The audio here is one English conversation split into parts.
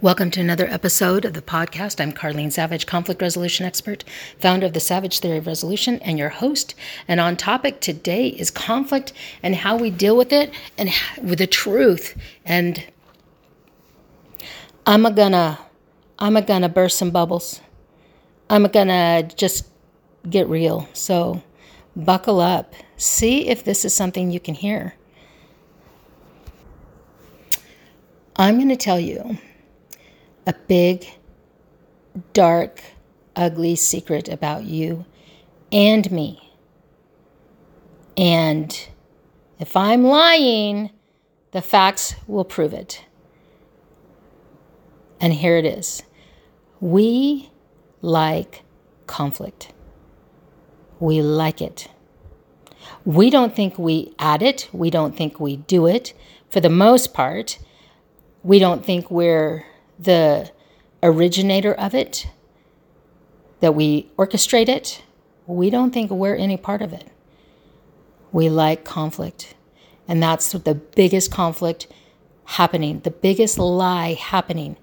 Welcome to another episode of the podcast. I'm Carlene Savage, conflict resolution expert, founder of the Savage Theory of Resolution, and your host. And on topic today is conflict and how we deal with it and with the truth. And I'm gonna, I'm gonna burst some bubbles. I'm gonna just get real. So buckle up. See if this is something you can hear. I'm going to tell you a big, dark, ugly secret about you and me. And if I'm lying, the facts will prove it. And here it is we like conflict, we like it. We don't think we add it, we don't think we do it. For the most part, we don't think we're the originator of it, that we orchestrate it. We don't think we're any part of it. We like conflict. And that's the biggest conflict happening. The biggest lie happening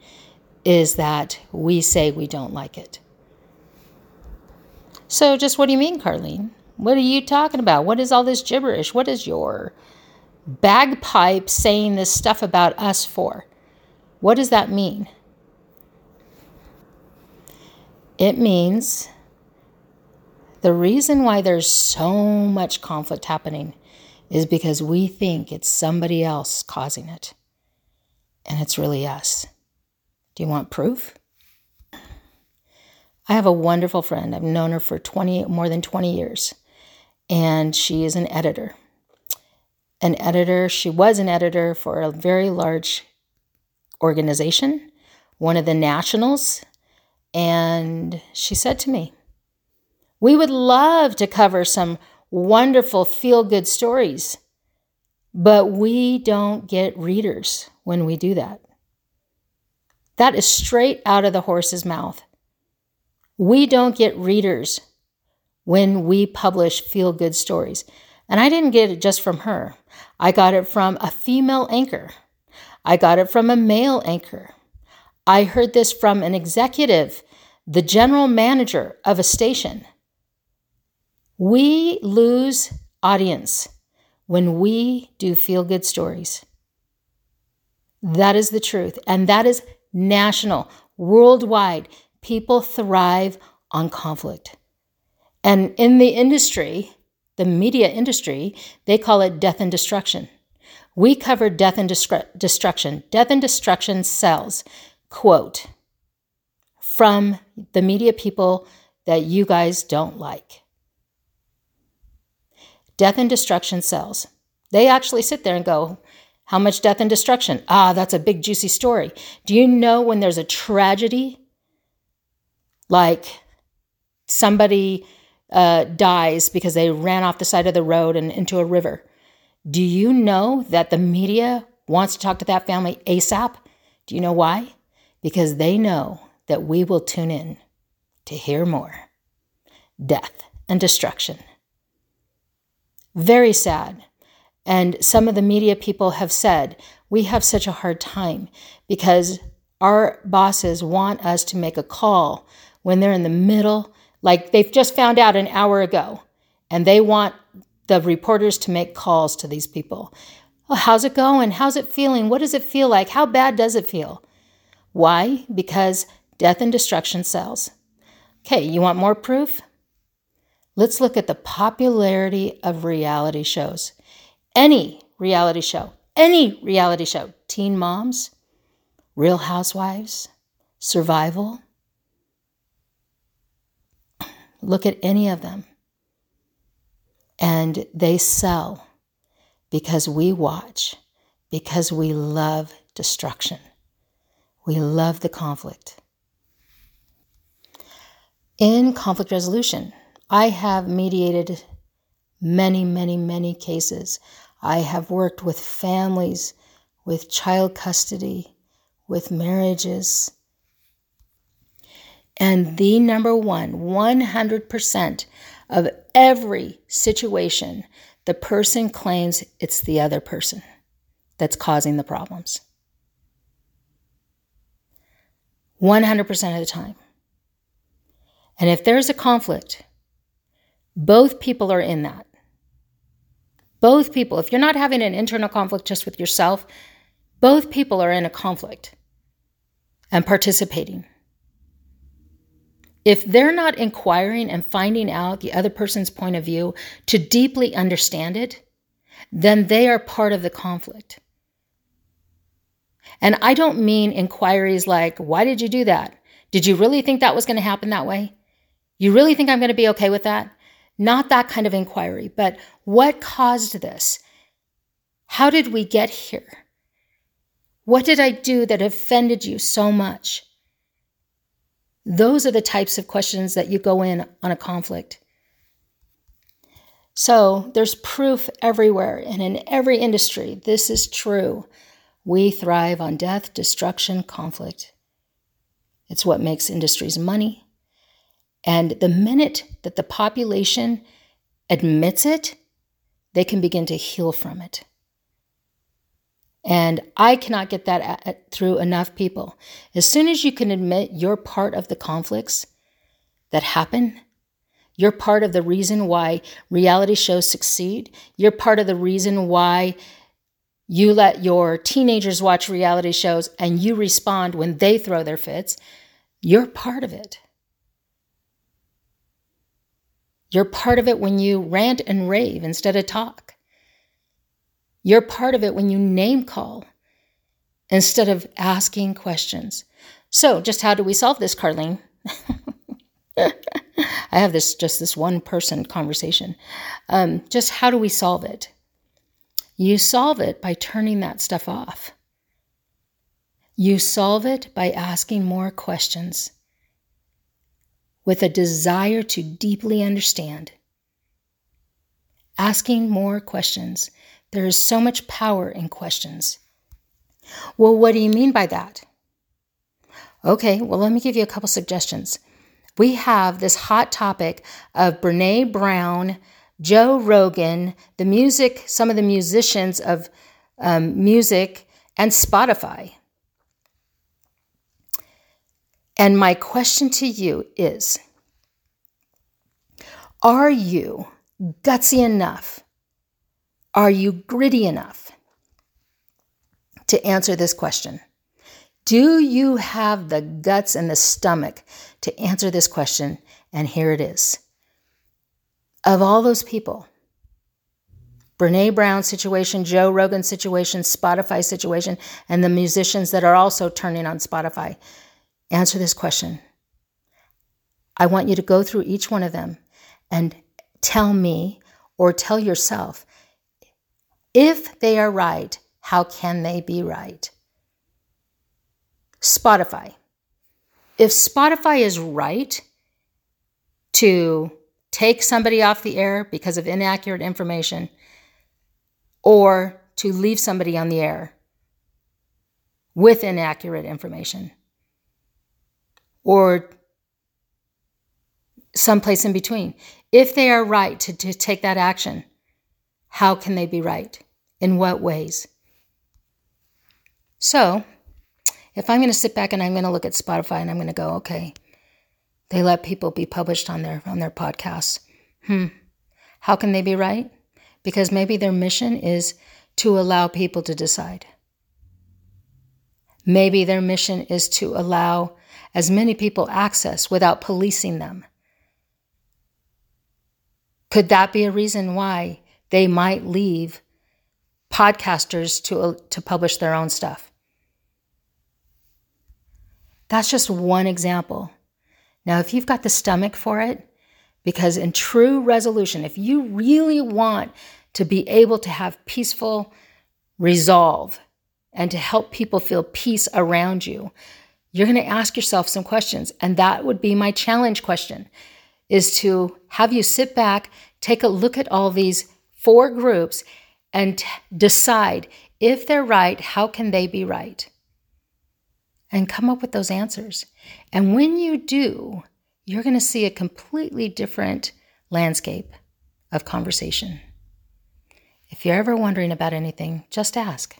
is that we say we don't like it. So, just what do you mean, Carlene? What are you talking about? What is all this gibberish? What is your bagpipe saying this stuff about us for? What does that mean? It means the reason why there's so much conflict happening is because we think it's somebody else causing it. And it's really us. Do you want proof? I have a wonderful friend. I've known her for 20 more than 20 years. And she is an editor. An editor, she was an editor for a very large organization, one of the nationals, and she said to me, We would love to cover some wonderful feel good stories, but we don't get readers when we do that. That is straight out of the horse's mouth. We don't get readers when we publish feel good stories. And I didn't get it just from her. I got it from a female anchor I got it from a male anchor. I heard this from an executive, the general manager of a station. We lose audience when we do feel good stories. That is the truth. And that is national, worldwide. People thrive on conflict. And in the industry, the media industry, they call it death and destruction. We covered death and destruction. Death and destruction sells. Quote from the media people that you guys don't like. Death and destruction sells. They actually sit there and go, How much death and destruction? Ah, that's a big, juicy story. Do you know when there's a tragedy, like somebody uh, dies because they ran off the side of the road and into a river? Do you know that the media wants to talk to that family ASAP? Do you know why? Because they know that we will tune in to hear more death and destruction. Very sad. And some of the media people have said, we have such a hard time because our bosses want us to make a call when they're in the middle, like they've just found out an hour ago, and they want the reporters to make calls to these people. Oh, how's it going? How's it feeling? What does it feel like? How bad does it feel? Why? Because death and destruction sells. Okay, you want more proof? Let's look at the popularity of reality shows. Any reality show, any reality show, Teen Moms, Real Housewives, Survival. Look at any of them and they sell because we watch, because we love destruction. We love the conflict. In conflict resolution, I have mediated many, many, many cases. I have worked with families, with child custody, with marriages. And the number one, 100% of every situation, the person claims it's the other person that's causing the problems. 100% of the time. And if there's a conflict, both people are in that. Both people, if you're not having an internal conflict just with yourself, both people are in a conflict and participating. If they're not inquiring and finding out the other person's point of view to deeply understand it, then they are part of the conflict. And I don't mean inquiries like, why did you do that? Did you really think that was going to happen that way? You really think I'm going to be okay with that? Not that kind of inquiry, but what caused this? How did we get here? What did I do that offended you so much? Those are the types of questions that you go in on a conflict. So there's proof everywhere and in every industry. This is true. We thrive on death, destruction, conflict. It's what makes industries money. And the minute that the population admits it, they can begin to heal from it. And I cannot get that through enough people. As soon as you can admit you're part of the conflicts that happen, you're part of the reason why reality shows succeed, you're part of the reason why you let your teenagers watch reality shows and you respond when they throw their fits, you're part of it. You're part of it when you rant and rave instead of talk. You're part of it when you name call instead of asking questions. So, just how do we solve this, Carlene? I have this just this one person conversation. Um, just how do we solve it? You solve it by turning that stuff off. You solve it by asking more questions with a desire to deeply understand. Asking more questions there is so much power in questions. Well, what do you mean by that? Okay, well, let me give you a couple suggestions. We have this hot topic of Brene Brown, Joe Rogan, the music, some of the musicians of um, music, and Spotify. And my question to you is Are you gutsy enough are you gritty enough to answer this question? Do you have the guts and the stomach to answer this question? And here it is. Of all those people, Brene Brown situation, Joe Rogan situation, Spotify situation, and the musicians that are also turning on Spotify, answer this question. I want you to go through each one of them and tell me or tell yourself if they are right, how can they be right? Spotify. If Spotify is right to take somebody off the air because of inaccurate information or to leave somebody on the air with inaccurate information or someplace in between. If they are right to, to take that action, how can they be right? In what ways? So, if I'm going to sit back and I'm going to look at Spotify and I'm going to go, okay, they let people be published on their on their podcasts. Hmm. How can they be right? Because maybe their mission is to allow people to decide. Maybe their mission is to allow as many people access without policing them. Could that be a reason why they might leave podcasters to, uh, to publish their own stuff. That's just one example. Now, if you've got the stomach for it, because in true resolution, if you really want to be able to have peaceful resolve and to help people feel peace around you, you're going to ask yourself some questions. And that would be my challenge question is to have you sit back, take a look at all these four groups and decide if they're right, how can they be right? And come up with those answers. And when you do, you're going to see a completely different landscape of conversation. If you're ever wondering about anything, just ask.